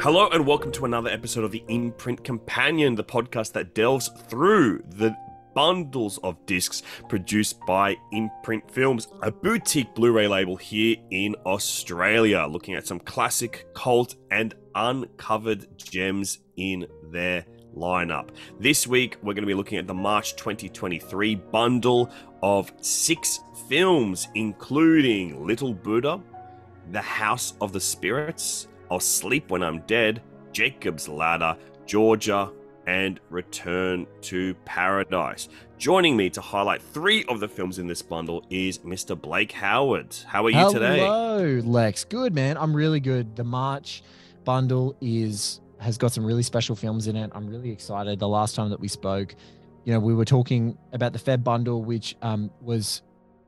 Hello and welcome to another episode of the Imprint Companion, the podcast that delves through the bundles of discs produced by Imprint Films, a boutique Blu ray label here in Australia, looking at some classic, cult, and uncovered gems in their lineup. This week, we're going to be looking at the March 2023 bundle of six films, including Little Buddha, The House of the Spirits, I'll Sleep When I'm Dead, Jacob's Ladder, Georgia, and Return to Paradise. Joining me to highlight three of the films in this bundle is Mr. Blake Howard. How are you Hello, today? Hello, Lex. Good, man. I'm really good. The March bundle is has got some really special films in it. I'm really excited. The last time that we spoke, you know, we were talking about the Feb bundle, which um, was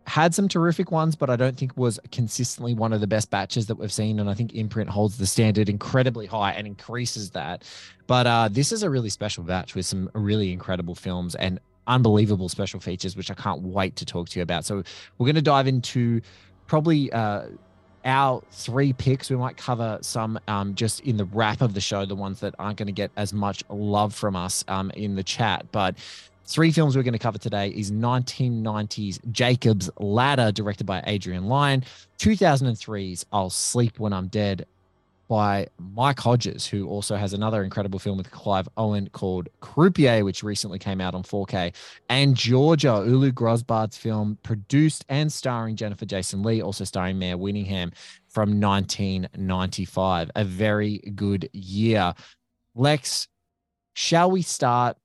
had some terrific ones, but I don't think was consistently one of the best batches that we've seen. And I think Imprint holds the standard incredibly high and increases that. But uh, this is a really special batch with some really incredible films and unbelievable special features, which I can't wait to talk to you about. So we're going to dive into probably uh, our three picks. We might cover some um, just in the wrap of the show, the ones that aren't going to get as much love from us um, in the chat. But Three films we're going to cover today is 1990s Jacob's Ladder, directed by Adrian Lyne, 2003's I'll Sleep When I'm Dead by Mike Hodges, who also has another incredible film with Clive Owen called Croupier, which recently came out on 4K, and Georgia, Ulu Grosbard's film, produced and starring Jennifer Jason Lee, also starring Mare Winningham from 1995. A very good year. Lex, shall we start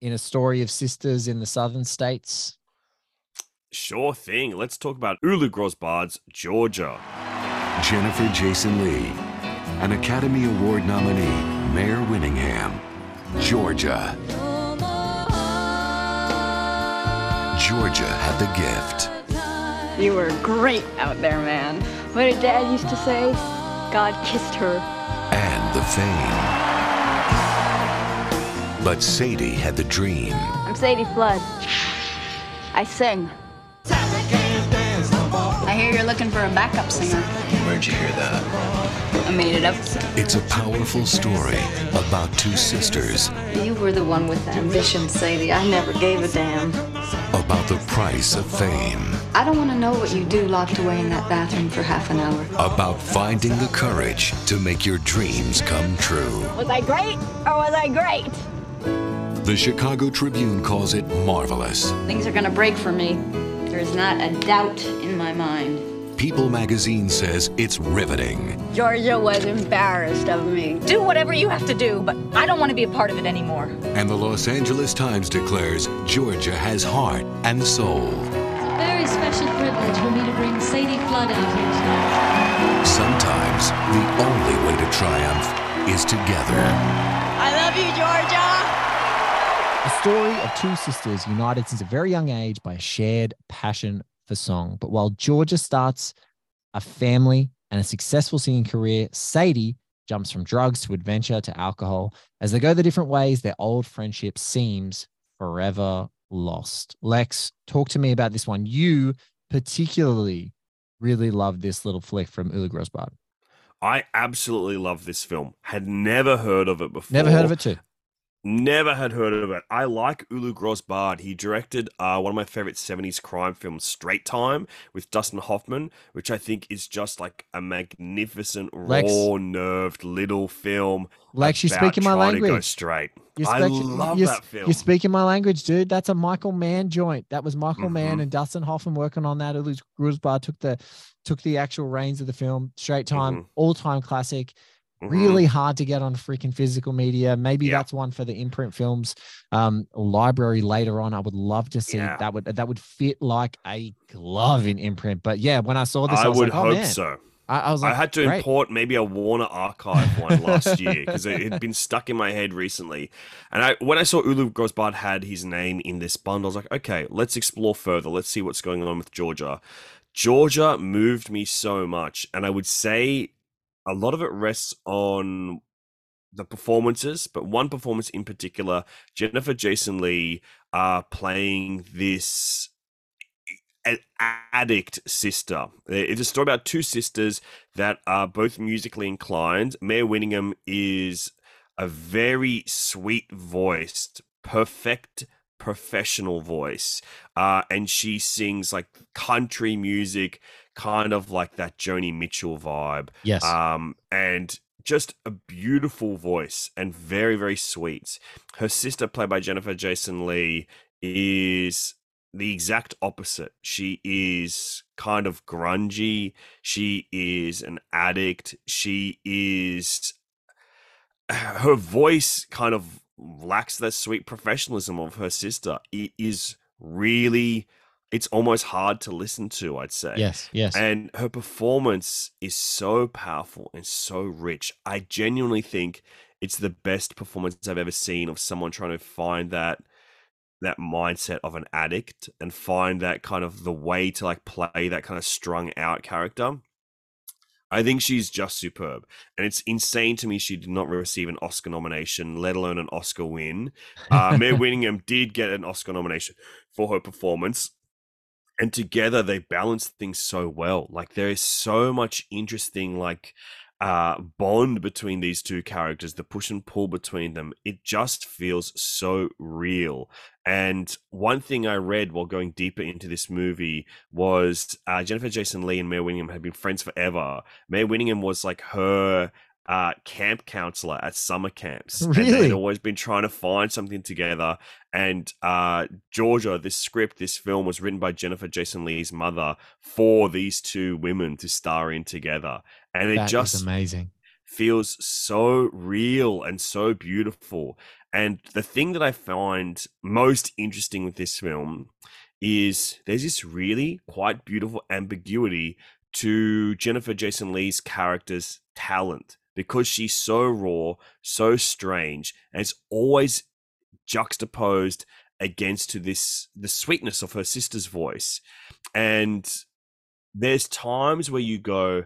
in a story of sisters in the southern states? Sure thing. Let's talk about Ulu Grosbard's Georgia. Jennifer Jason Lee, an Academy Award nominee, Mare Winningham, Georgia. Georgia had the gift. You were great out there, man. What did Dad used to say? God kissed her. And the fame. But Sadie had the dream. I'm Sadie Flood. I sing. I hear you're looking for a backup singer. Where'd you hear that? I made it up. It's a powerful story about two sisters. You were the one with the ambition, Sadie. I never gave a damn. About the price of fame. I don't want to know what you do locked away in that bathroom for half an hour. About finding the courage to make your dreams come true. Was I great or was I great? The Chicago Tribune calls it marvelous. Things are gonna break for me. There is not a doubt in my mind. People magazine says it's riveting. Georgia was embarrassed of me. Do whatever you have to do, but I don't want to be a part of it anymore. And the Los Angeles Times declares Georgia has heart and soul. It's a very special privilege for me to bring Sadie Flood out here tonight. Sometimes the only way to triumph is together. I love you, Georgia. A story of two sisters united since a very young age by a shared passion for song. But while Georgia starts a family and a successful singing career, Sadie jumps from drugs to adventure to alcohol. As they go the different ways, their old friendship seems forever lost. Lex, talk to me about this one. You particularly really love this little flick from Uli Grosbard. I absolutely love this film. Had never heard of it before. Never heard of it too. Never had heard of it. I like Ulu Grosbard. He directed uh, one of my favorite 70s crime films, Straight Time, with Dustin Hoffman, which I think is just like a magnificent, Lex. raw nerved little film. Lex, you about speaking my to go language. straight. You're I love you're, that film. You're speaking my language, dude. That's a Michael Mann joint. That was Michael Mann Mhm. and Dustin Hoffman working on that. Ulu Grosbard took the took the actual reins of the film. Straight time, Mhm. all time classic. Mhm. Really hard to get on freaking physical media. Maybe Yeah. that's one for the imprint films um, library later on. I would love to see Yeah. that would that would fit like a glove in imprint. But yeah, when I saw this, I, I was would like, oh hope man. so. I, I was like, I had to great. import maybe a Warner Archive one last year because it had been stuck in my head recently. And I, when I saw Ulu Grosbard had his name in this bundle, I was like, okay, let's explore further. Let's see what's going on with Georgia. Georgia moved me so much, and I would say a lot of it rests on the performances, but one performance in particular, Jennifer Jason Lee, uh, playing this addict sister. It's a story about two sisters that are both musically inclined. Mare Winningham is a very sweet voiced, perfect professional voice. Uh, and she sings like country music, kind of like that Joni Mitchell vibe. Yes. Um, and just a beautiful voice and very, very sweet. Her sister, played by Jennifer Jason Lee, is the exact opposite. She is kind of grungy. She is an addict. She is. Her voice kind of lacks that sweet professionalism of her sister. It is really. It's almost hard to listen to, I'd say. Yes, yes. And her performance is so powerful and so rich. I genuinely think it's the best performance I've ever seen of someone trying to find that that mindset of an addict and find that kind of the way to like play that kind of strung out character. I think she's just superb. And it's insane to me she did not receive an Oscar nomination, let alone an Oscar win. Uh, Mare Winningham did get an Oscar nomination for her performance. And together they balance things so well. Like there is so much interesting, like uh, bond between these two characters, the push and pull between them, it just feels so real. And one thing I read while going deeper into this movie was uh, Jennifer Jason Lee and Mare Winningham had been friends forever. Mare Winningham was like her uh, camp counselor at summer camps. Really? And they'd always been trying to find something together. And uh, Georgia, this script, this film was written by Jennifer Jason Lee's mother for these two women to star in together. And it just amazing. feels so real and so beautiful. And the thing that I find most interesting with this film is there's this really quite beautiful ambiguity to Jennifer Jason Lee's character's talent because she's so raw, so strange, and it's always juxtaposed against to this the sweetness of her sister's voice. And there's times where you go,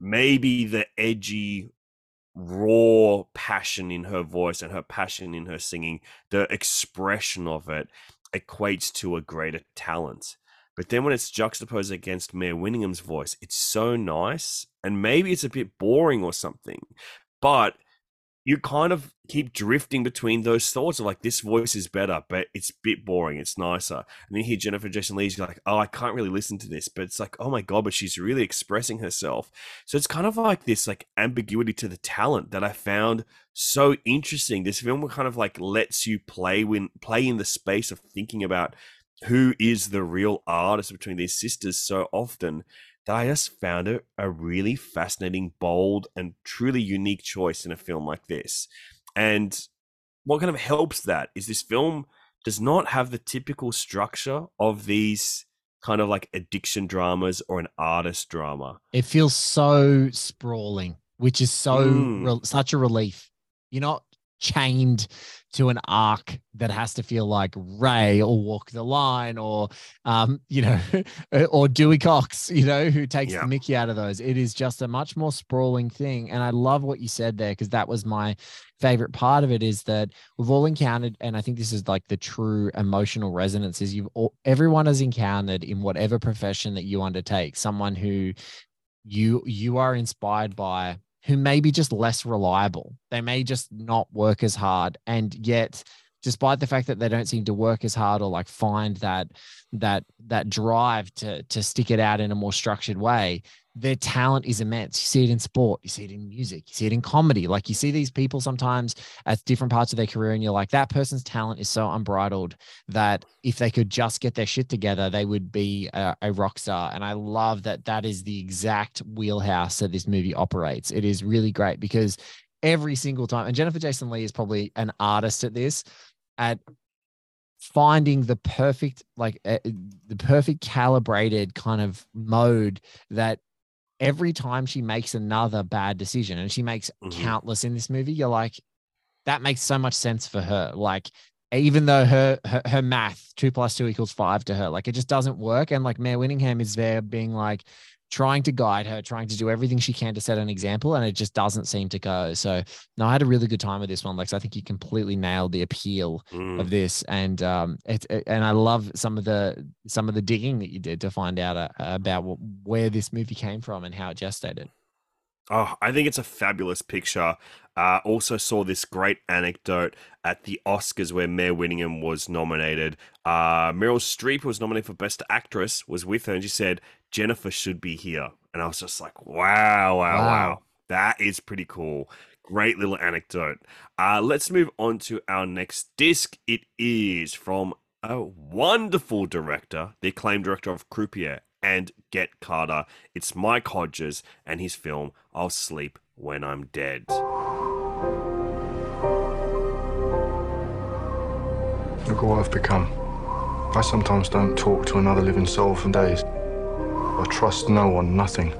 maybe the edgy raw passion in her voice and her passion in her singing the expression of it equates to a greater talent but then when it's juxtaposed against Mare Winningham's voice, it's so nice. And maybe it's a bit boring or something. But you kind of keep drifting between those thoughts of like, this voice is better, but it's a bit boring. It's nicer. And then you hear Jennifer Jason Lee's like, oh, I can't really listen to this. But it's like, oh my God, but she's really expressing herself. So it's kind of like this like ambiguity to the talent that I found so interesting. This film kind of like lets you play when play in the space of thinking about who is the real artist between these sisters so often that I just found it a really fascinating, bold, and truly unique choice in a film like this. And what kind of helps that is this film does not have the typical structure of these kind of like addiction dramas or an artist drama. It feels so sprawling, which is so Mm. rel- such a relief. You're not chained to an arc that has to feel like Ray or Walk the Line or um, you know, or Dewey Cox, you know, who takes Yeah. the Mickey out of those. It is just a much more sprawling thing. And I love what you said there because that was my favorite part of it is that we've all encountered, and I think this is like the true emotional resonance is you've all, everyone has encountered in whatever profession that you undertake, someone who you you are inspired by who may be just less reliable. They may just not work as hard. And yet, despite the fact that they don't seem to work as hard or like find that that that drive to to stick it out in a more structured way, their talent is immense. You see it in sport, you see it in music, you see it in comedy. Like you see these people sometimes at different parts of their career, and you're like, that person's talent is so unbridled that if they could just get their shit together, they would be a, a rock star. And I love that that is the exact wheelhouse that this movie operates. It is really great because every single time, and Jennifer Jason Lee is probably an artist at this, at finding the perfect, like uh, the perfect calibrated kind of mode that every time she makes another bad decision, and she makes Mhm. countless in this movie, you're like, that makes so much sense for her. Like, even though her, her her math two plus two equals five to her, like it just doesn't work. And like Mare Winningham is there being like, trying to guide her, trying to do everything she can to set an example, and it just doesn't seem to go. So no, I had a really good time with this one, Lex. I think you completely nailed the appeal Mm. of this, and um, it, it- and I love some of the some of the digging that you did to find out uh, about wh- where this movie came from and how it gestated. Oh, I think it's a fabulous picture. Uh, also saw this great anecdote at the Oscars where Mare Winningham was nominated. Uh, Meryl Streep was nominated for Best Actress, was with her, and she said Jennifer should be here. And I was just like, wow, wow, wow, Wow. that is pretty cool. Great little anecdote. Uh, let's move on to our next disc. It is from a wonderful director, the acclaimed director of Croupier and Get Carter. It's Mike Hodges and his film I'll Sleep When I'm Dead. Look at what I've become. I sometimes don't talk to another living soul for days. I trust no one, nothing.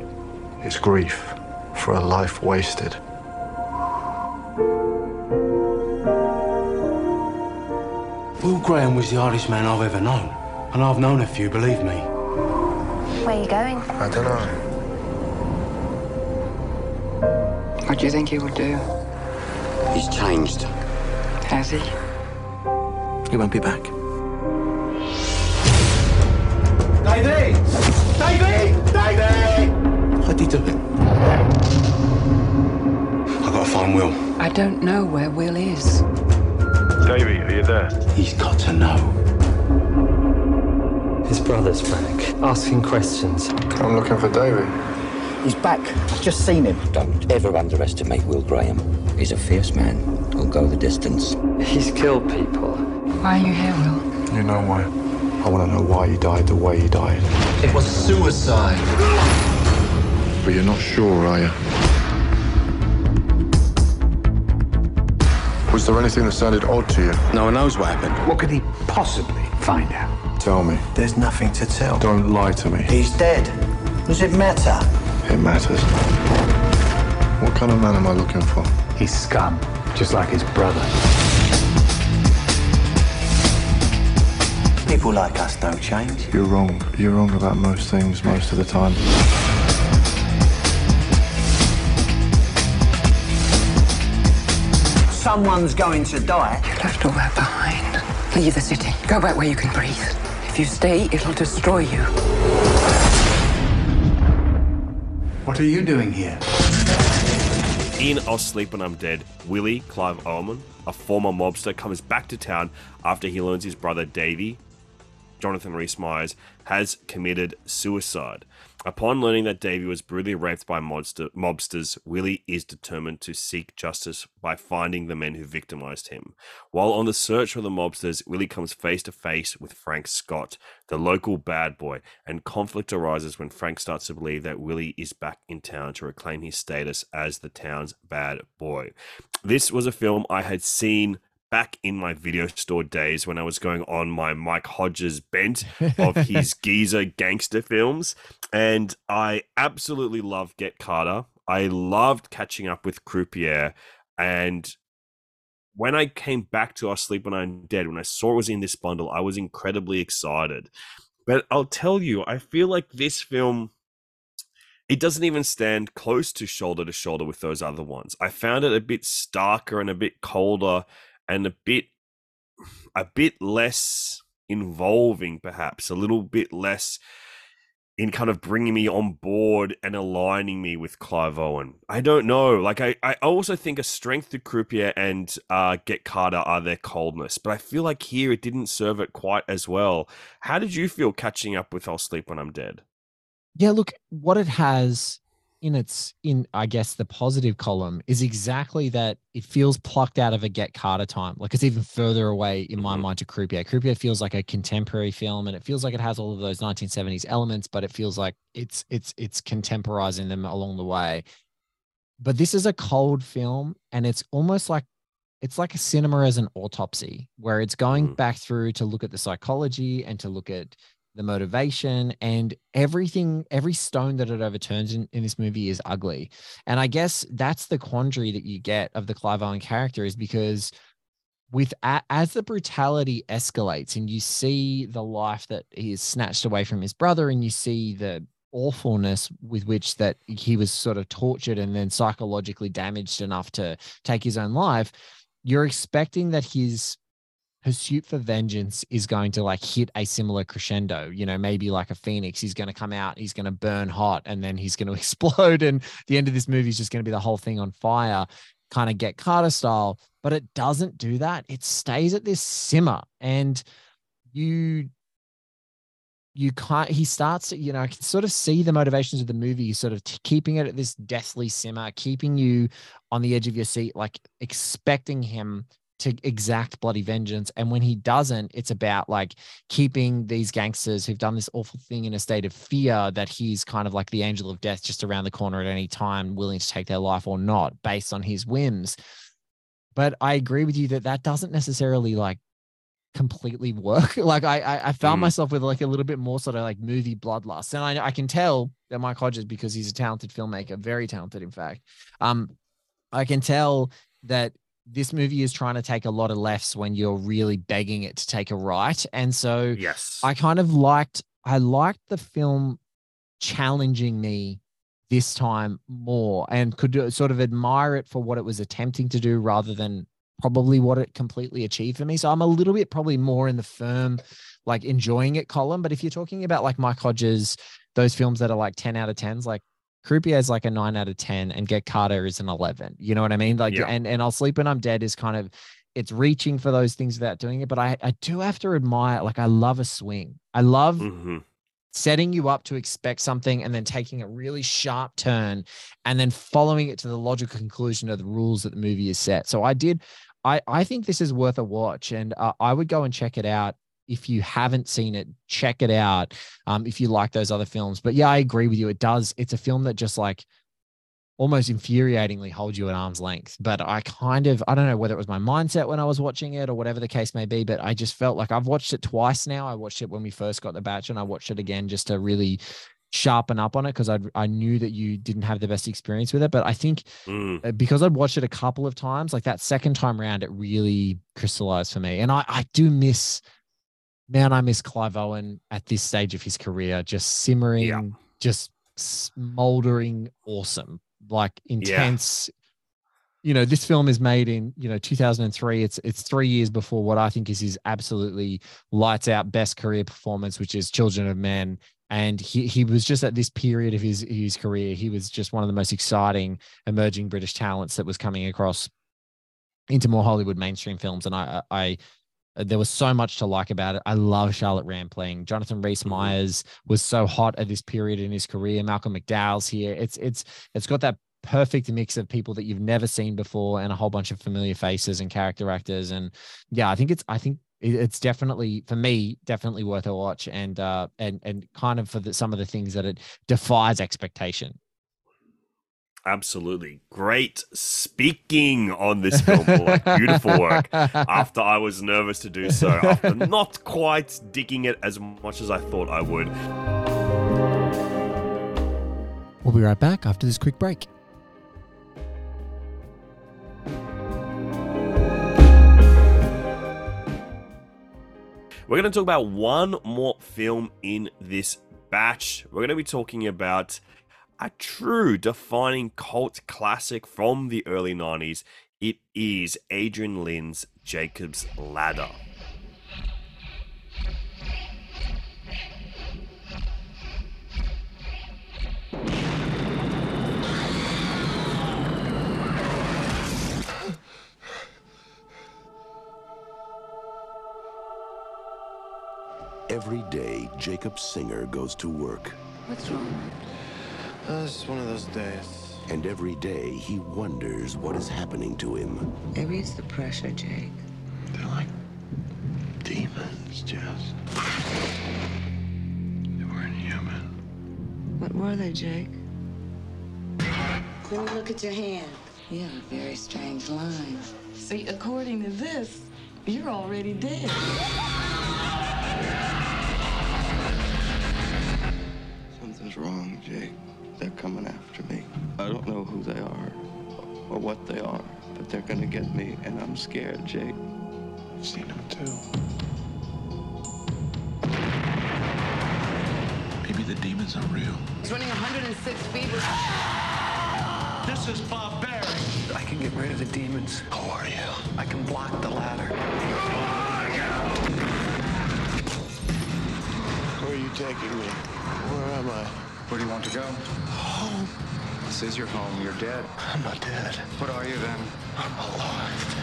It's grief for a life wasted. Will Graham was the hardest man I've ever known. And I've known a few, believe me. Where are you going? I don't know. What do you think he would do? He's changed. Has he? He won't be back. I Will. I don't know where Will is. Davy, are you there? He's got to know. His brother's back, asking questions. I'm looking for Davy. He's back. I've just seen him. Don't ever underestimate Will Graham. He's a fierce man. He'll go the distance. He's killed people. Why are you here, Will? You know why? I want to know why he died the way he died. It was suicide. But you're not sure, are you? Was there anything that sounded odd to you? No one knows what happened. What could he possibly find out? Tell me. There's nothing to tell. Don't lie to me. He's dead. Does it matter? It matters. What kind of man am I looking for? He's scum, just like his brother. People like us don't change. You're wrong. You're wrong about most things most of the time. Someone's going to die. You left all that behind. Leave the city. Go back where you can breathe. If you stay, it'll destroy you. What are you doing here? In I'll Sleep When I'm Dead, Willie Clive Owen, a former mobster, comes back to town after he learns his brother Davy, Jonathan Rhys Myers, has committed suicide. Upon learning that Davy was brutally raped by mobster, mobsters, Willie is determined to seek justice by finding the men who victimized him. While on the search for the mobsters, Willie comes face to face with Frank Scott, the local bad boy, and conflict arises when Frank starts to believe that Willie is back in town to reclaim his status as the town's bad boy. This was a film I had seen back in my video store days when I was going on my Mike Hodges bent of his geezer gangster films. And I absolutely loved Get Carter. I loved catching up with Croupier. And when I came back to I'll Sleep When I'm Dead, when I saw it was in this bundle, I was incredibly excited. But I'll tell you, I feel like this film it doesn't even stand close to shoulder to shoulder with those other ones. I found it a bit starker and a bit colder and a bit a bit less involving perhaps, a little bit less in kind of bringing me on board and aligning me with Clive Owen. I don't know. Like I, I also think a strength to Croupier and uh, Get Carter are their coldness, but I feel like here it didn't serve it quite as well. How did you feel catching up with I'll Sleep When I'm Dead? Yeah, look, what it has in its in I guess the positive column is exactly that it feels plucked out of a Get Carter time. Like it's even further away in my mm-hmm. mind to Croupier. Croupier feels like a contemporary film and it feels like it has all of those 1970s elements, but it feels like it's it's it's contemporizing them along the way. But this is a cold film and it's almost like it's like a cinema as an autopsy where it's going mm. back through to look at the psychology and to look at the motivation and everything every stone that it overturns in, in this movie is ugly. And i guess that's the quandary that you get of the clive owen character is because with as the brutality escalates and you see the life that he is snatched away from his brother and you see the awfulness with which that he was sort of tortured and then psychologically damaged enough to take his own life, you're expecting that his pursuit for vengeance is going to like hit a similar crescendo you know maybe like a phoenix he's going to come out he's going to burn hot and then he's going to explode and the end of this movie is just going to be the whole thing on fire kind of get carter style. But it doesn't do that. It stays at this simmer and you you can't he starts to you know i can sort of see the motivations of the movie sort of t- keeping it at this deathly simmer keeping you on the edge of your seat like expecting him to exact bloody vengeance and when he doesn't it's about like keeping these gangsters who've done this awful thing in a state of fear that he's kind of like the angel of death just around the corner at any time willing to take their life or not based on his whims but i agree with you that that doesn't necessarily like completely work. Like I, I, I found mm. myself with like a little bit more sort of like movie bloodlust, and I, I can tell that Mike Hodges because he's a talented filmmaker, very talented, in fact. Um, I can tell that this movie is trying to take a lot of lefts when you're really begging it to take a right, and so yes, I kind of liked, I liked the film challenging me this time more and could sort of admire it for what it was attempting to do rather than probably what it completely achieved for me. So I'm a little bit probably more in the firm, like enjoying it column. But if you're talking about like Mike Hodges, those films that are like 10 out of 10s, like Croupier is like a nine out of 10 and Get Carter is an 11. You know what I mean? Like, yeah. and, and I'll Sleep When I'm Dead is kind of, it's reaching for those things without doing it. But I, I do have to admire, like, I love a swing. I love mm-hmm. setting you up to expect something and then taking a really sharp turn and then following it to the logical conclusion of the rules that the movie is set. So I did, I, I think this is worth a watch and uh, I would go and check it out. If you haven't seen it, check it out. Um, if you like those other films, but yeah, I agree with you. It does. It's a film that just like almost infuriatingly holds you at arm's length. But I kind of, I don't know whether it was my mindset when I was watching it or whatever the case may be, but I just felt like I've watched it twice now. I watched it when we first got the batch and I watched it again just to really sharpen up on it because I I knew that you didn't have the best experience with it. But I think mm. because I'd watched it a couple of times, like that second time around, it really crystallized for me. And I I do miss, man, I miss Clive Owen at this stage of his career, just simmering, yeah. just smoldering, awesome, like intense. Yeah. You know, this film is made in you know 2003. It's it's three years before what I think is his absolutely lights out best career performance, which is Children of Men and he he was just at this period of his his career he was just one of the most exciting emerging british talents that was coming across into more hollywood mainstream films and i i there was so much to like about it. I love Charlotte Rampling. Jonathan Rhys mm-hmm. Myers was so hot at this period in his career. Malcolm McDowell's here. It's it's it's got that perfect mix of people that you've never seen before and a whole bunch of familiar faces and character actors. And yeah, I think it's I think it's definitely for me definitely worth a watch and uh and and kind of for the, some of the things that it defies expectation absolutely great speaking on this film like beautiful work after i was nervous to do so after not quite digging it as much as i thought i would we'll be right back after this quick break We're going to talk about one more film in this batch. We're going to be talking about a true defining cult classic from the early 90s. It is Adrian Lyne's Jacob's Ladder. Every day, Jacob Singer goes to work. What's wrong? Uh, it's one of those days. And every day, he wonders what is happening to him. Maybe it's the pressure, Jake. They're like demons, Jess. They weren't human. What were they, Jake? Let me look at your hand. Yeah, very strange line. See, according to this, you're already dead. who they are or what they are, but they're gonna get me, and I'm scared, Jake. I've seen them too. Maybe the demons are real. He's running 106 fever. This is barbaric. I can get rid of the demons. Who are you? I can block the ladder. Who are you? Where are you taking me? Where am I? Where do you want to go? Home. This is your home. You're dead. I'm not dead. What are you then? I'm alive.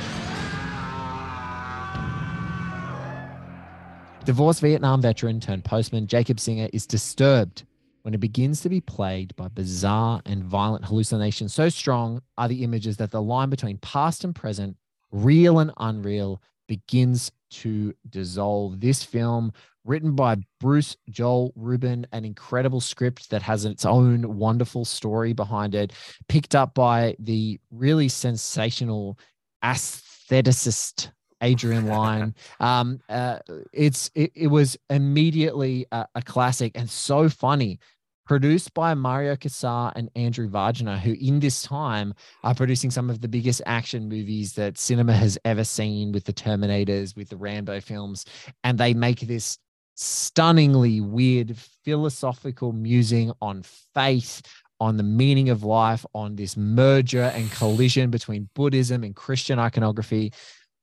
Divorced Vietnam veteran turned postman Jacob Singer is disturbed when he begins to be plagued by bizarre and violent hallucinations. So strong are the images that the line between past and present, real and unreal, begins to dissolve. This film, written by Bruce Joel Rubin, an incredible script that has its own wonderful story behind it, picked up by the really sensational aestheticist Adrian Lyne. Um, uh, it's it, it was immediately a, a, classic and so funny. Produced by Mario Kassar and Andrew Wagner, who in this time are producing some of the biggest action movies that cinema has ever seen with the Terminators, with the Rambo films, and they make this stunningly weird philosophical musing on faith, on the meaning of life, on this merger and collision between Buddhism and Christian iconography.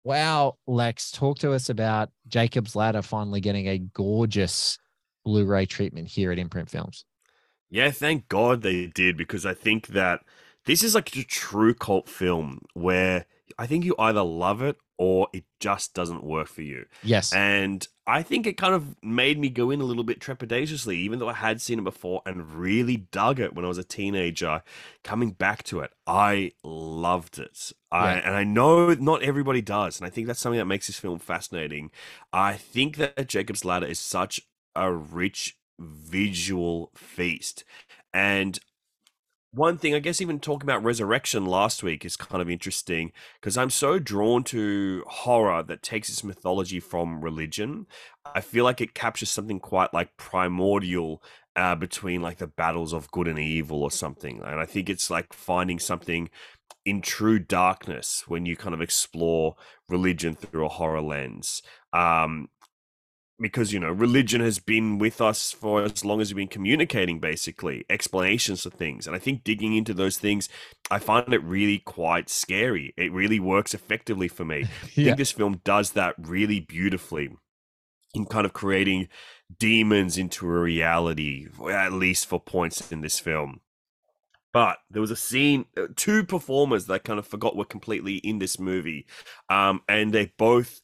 Wow, Lex, talk to us about Jacob's Ladder finally getting a gorgeous Blu ray treatment here at Imprint Films. Yeah, thank God they did because I think that this is like a true cult film where I think you either love it or it just doesn't work for you. Yes. And I think it kind of made me go in a little bit trepidatiously, even though I had seen it before and really dug it when I was a teenager. Coming back to it, I loved it. I, and I know not everybody does. And I think that's something that makes this film fascinating. I think that Jacob's Ladder is such a rich visual feast. And one thing, I guess, even talking about resurrection last week is kind of interesting because I'm so drawn to horror that takes its mythology from religion. I feel like it captures something quite like primordial uh, between like the battles of good and evil or something. And I think it's like finding something in true darkness when you kind of explore religion through a horror lens. Um, because you know religion has been with us for as long as we've been communicating basically explanations for things. And i think digging into those things i find it really quite scary. It really works effectively for me. I think this film does that really beautifully in kind of creating demons into a reality at least for points in this film. But there was a scene, uh, two performers that I kind of forgot were completely in this movie, um, and they both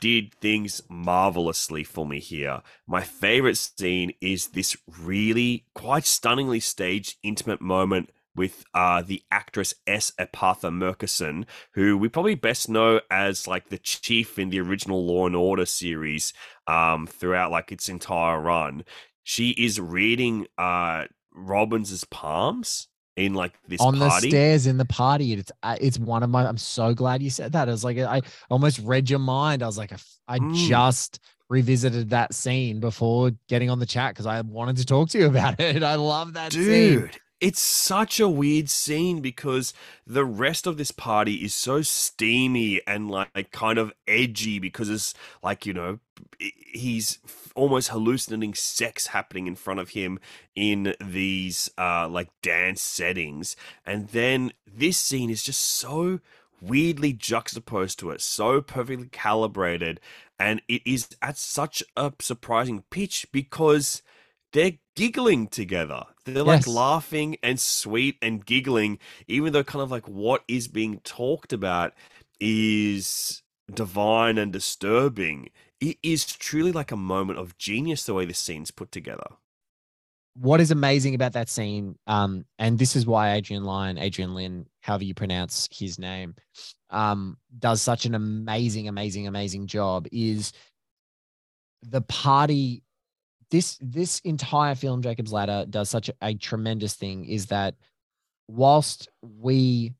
did things marvelously for me here. My favorite scene is this really quite stunningly staged intimate moment with uh, the actress S. Epatha Merkerson, who we probably best know as like the chief in the original Law and Order series um, throughout like its entire run. She is reading uh, Robbins's palms in like this on party. the stairs in the party. It's uh, it's one of my. I'm so glad you said that. I was like, I almost read your mind. I was like, I Mm. just revisited that scene before getting on the chat because I wanted to talk to you about it. I love that scene. It's such a weird scene because the rest of this party is so steamy and like kind of edgy because it's like, you know, he's almost hallucinating sex happening in front of him in these uh like dance settings. And then this scene is just so weirdly juxtaposed to it, so perfectly calibrated, and it is at such a surprising pitch because they're giggling together. They're like laughing and sweet and giggling, even though kind of like what is being talked about is divine and disturbing. It is truly like a moment of genius the way this scene's put together. what is amazing about that scene, um, and this is why Adrian Lyon, Adrian Lynn, however you pronounce his name, um, does such an amazing, amazing, amazing job, is the party. This this entire film, Jacob's Ladder, does such a, a tremendous thing. Is that whilst we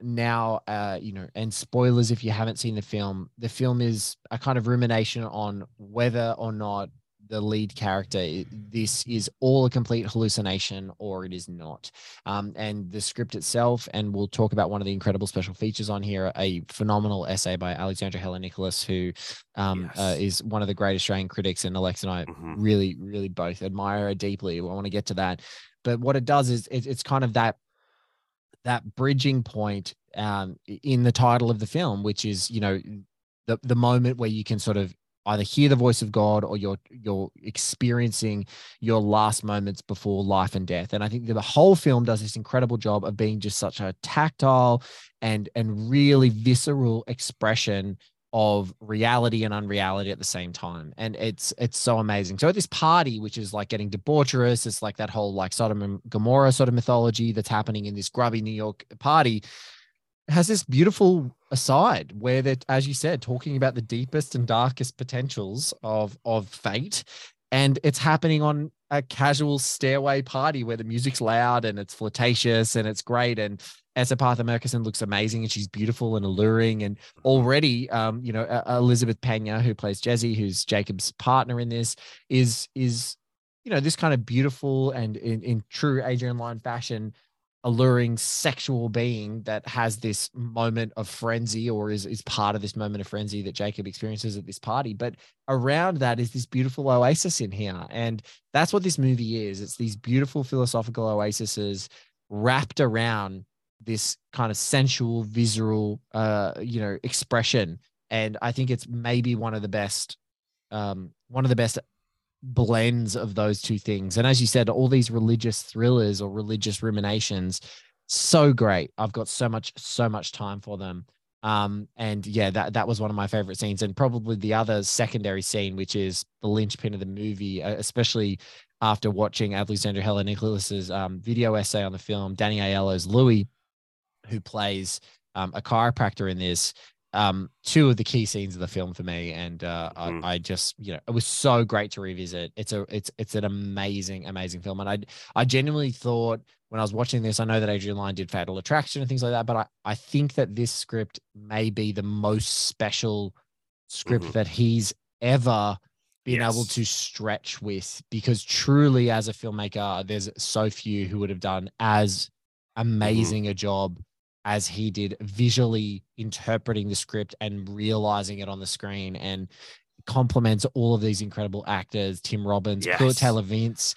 now uh you know and spoilers if you haven't seen the film the film is a kind of rumination on whether or not the lead character this is all a complete hallucination or it is not. Um, and the script itself and we'll talk about one of the incredible special features on here a phenomenal essay by alexandra heller-nicholas who um, uh, is one of the great australian critics and alex and i Mhm. really really both admire her deeply. I want to get to that. But what it does is it, it's kind of that that bridging point um, in the title of the film, which is you know the the moment where you can sort of either hear the voice of God or you're you're experiencing your last moments before life and death. And I think the whole film does this incredible job of being just such a tactile and and really visceral expression of reality and unreality at the same time and it's it's so amazing so at this party which is like getting debaucherous it's like that whole like sodom and gomorrah sort of mythology that's happening in this grubby new york party has this beautiful aside where that as you said talking about the deepest and darkest potentials of of fate. And it's happening on a casual stairway party where the music's loud and it's flirtatious and it's great. And S. Epatha Merkerson looks amazing and she's beautiful and alluring. And already um you know uh, Elizabeth Pena who plays Jezzy who's Jacob's partner in this is is you know this kind of beautiful and in, in true Adrian Lyne fashion alluring sexual being that has this moment of frenzy or is, is part of this moment of frenzy that Jacob experiences at this party. But around that is this beautiful oasis in here. And that's what this movie is. It's these beautiful philosophical oases wrapped around this kind of sensual, visceral, uh, you know, expression. And I think it's maybe one of the best, um, one of the best blends of those two things. And as you said, all these religious thrillers or religious ruminations, so great. I've got so much, so much time for them. Um, and yeah, that that was one of my favorite scenes, and probably the other secondary scene, which is the linchpin of the movie, uh, especially after watching Alexandra Heller-Nicholas's um, video essay on the film, Danny Aiello's Louis, who plays um, a chiropractor in this. Um, two of the key scenes of the film for me, and uh, I, I just you know it was so great to revisit. It's a it's it's an amazing amazing film, and I I genuinely thought when I was watching this, I know that Adrian Lyne did Fatal Attraction and things like that, but I I think that this script may be the most special script Mhm. that he's ever been able to stretch with because truly as a filmmaker there's so few who would have done as amazing a job as he did visually interpreting the script and realizing it on the screen and compliments all of these incredible actors Tim Robbins, Kurt Yes. Taylor Vince,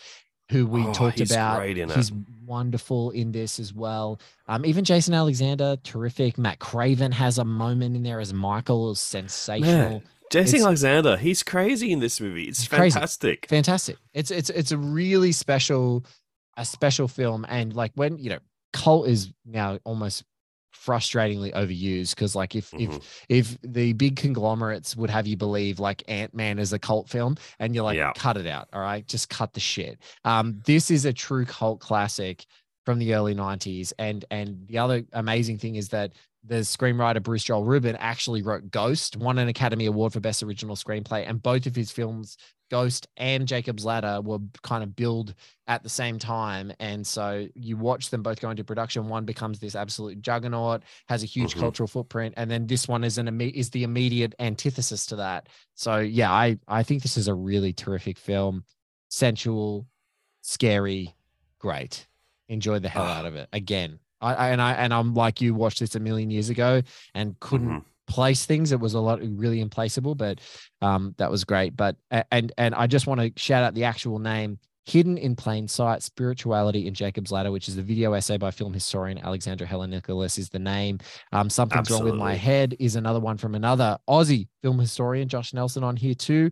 who we Oh, talked he's about. great in it. He's wonderful in this as well. Um, even Jason Alexander, terrific. Matt Craven has a moment in there as Michael, is sensational. Man, Jesse It's- Alexander, he's crazy in this movie. It's crazy. fantastic. Fantastic. It's it's it's a really special, a special film. And like when you know, cult is now almost frustratingly overused because like if Mm-hmm. if if the big conglomerates would have you believe like ant-man is a cult film and you're like Yeah. cut it out all right just cut the shit um this is a true cult classic from the early 90s and and the other amazing thing is that the screenwriter Bruce Joel Rubin actually wrote Ghost, won an Academy Award for Best Original Screenplay, and both of his films, Ghost and Jacob's Ladder, were kind of billed at the same time. And so you watch them both go into production. One becomes this absolute juggernaut, has a huge Mhm. cultural footprint, and then this one is an is the immediate antithesis to that. So yeah, I I think this is a really terrific film, sensual, scary, great. Enjoy the hell Ah. out of it again. I, I and I and I'm like you watched this a million years ago and couldn't Mhm. place things. It was a lot really implaceable, but um, that was great. But and and I just want to shout out the actual name. Hidden in Plain Sight, Spirituality in Jacob's Ladder, which is a video essay by film historian Alexandra Heller-Nicholas, is the name. Um, Something's Wrong with My Head is another one from another Aussie film historian, Josh Nelson, on here too.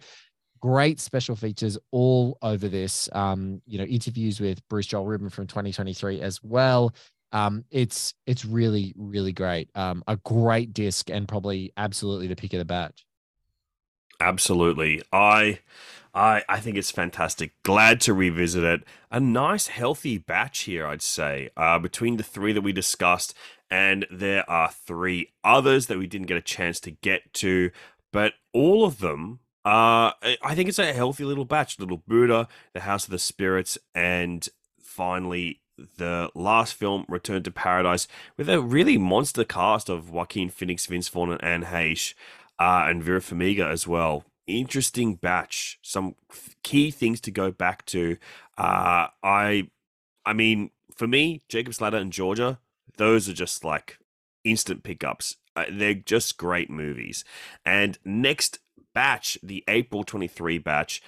Great special features all over this. Um, you know, interviews with Bruce Joel Rubin from 2023 as well. Um, it's it's really really great. Um, a great disc and probably absolutely the pick of the batch. Absolutely. I I I think it's fantastic. Glad to revisit it. A nice healthy batch here, I'd say. Uh between the three that we discussed and there are three others that we didn't get a chance to get to, but all of them uh I I think it's a healthy little batch. Little Buddha, The House of the Spirits and finally the last film, Return to Paradise, with a really monster cast of Joaquin Phoenix, Vince Vaughn, and Anne Heche uh, and Vera Farmiga as well. interesting batch. Some key things to go back to. Uh, I, I mean, for me, Jacob's Ladder and Georgia, those are just like instant pickups. Uh, they're just great movies. And next batch, the April 23 batch,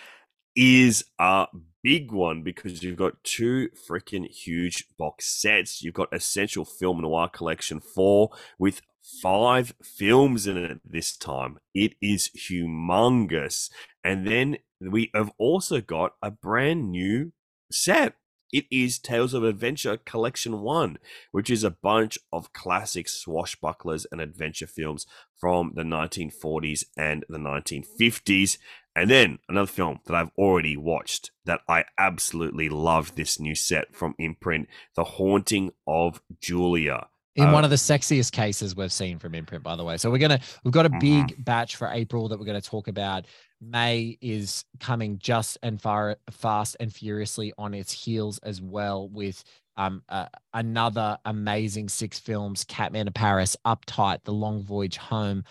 is a big one because you've got two freaking huge box sets. You've got Essential Film Noir Collection 4 with five films in it this time. It is humongous. And then we have also got a brand new set. It is Tales of Adventure Collection 1, which is a bunch of classic swashbucklers and adventure films from the 1940s and the 1950s. And then another film that I've already watched that I absolutely love this new set from Imprint The Haunting of Julia. In Uh, one of the sexiest cases we've seen from Imprint, by the way. So we're gonna we've got a big Mm-hmm. batch for April that we're gonna talk about. May is coming just and far fast and furiously on its heels as well with um uh, another amazing six films: Catman of Paris, Uptight, The Long Voyage Home,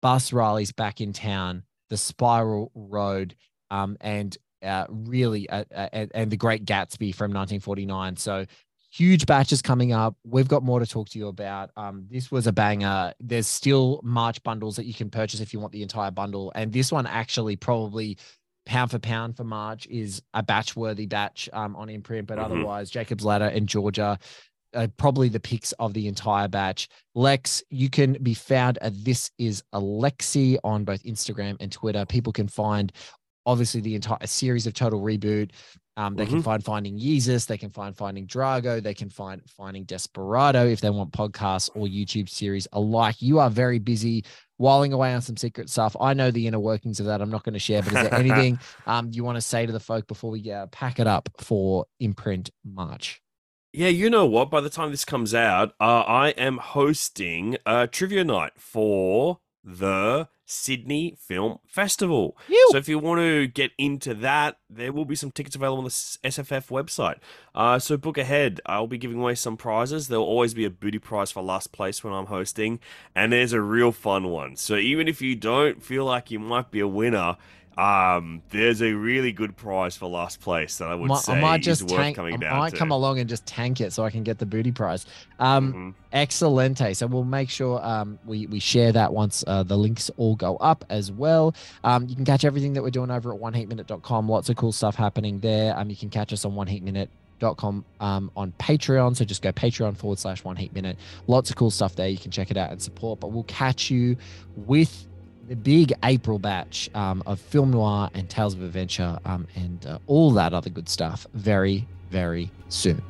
Bus Riley's back in town, The Spiral Road, um, and uh, really, uh, uh, and, The Great Gatsby from 1949. So huge batches coming up. We've got more to talk to you about. Um, this was a banger. There's still March bundles that you can purchase if you want the entire bundle, and this one actually probably pound for pound for March is a batch worthy batch um, on imprint, but Mhm. otherwise Jacob's Ladder and Georgia. Uh, probably the picks of the entire batch. Lex, you can be found at this is Alexi on both Instagram and Twitter. People can find obviously the entire series of Total Reboot. Um, they can Mhm. find Finding Yeezus, they can find Finding Drago, they can find Finding Desperado if they want podcasts or YouTube series alike. You are very busy whiling away on some secret stuff. I know the inner workings of that. I'm not going to share, but is there anything um, you want to say to the folk before we uh, pack it up for imprint March? Yeah, you know what? By the time this comes out, uh, I am hosting a trivia night for the Sydney Film Festival. So if you want to get into that, there will be some tickets available on the SFF website. Uh, so book ahead. I'll be giving away some prizes. There'll always be a booty prize for last place when I'm hosting, and there's a real fun one. So even if you don't feel like you might be a winner, um, there's a really good prize for last place that I would say I might is just worth tank. coming I down might to. come along and just tank it so I can get the booty prize. Um, Excelente. So we'll make sure um, we we share that once uh, the links all go up as well. Um, you can catch everything that we're doing over at oneheatminute.com. Lots of cool stuff happening there. Um, you can catch us on one heat minute dot com um, on patreon so just go patreon forward slash one heat minute lots of cool stuff there you can check it out and support but we'll catch you with the big April batch um, of film noir and tales of adventure um, and uh, all that other good stuff very, very soon.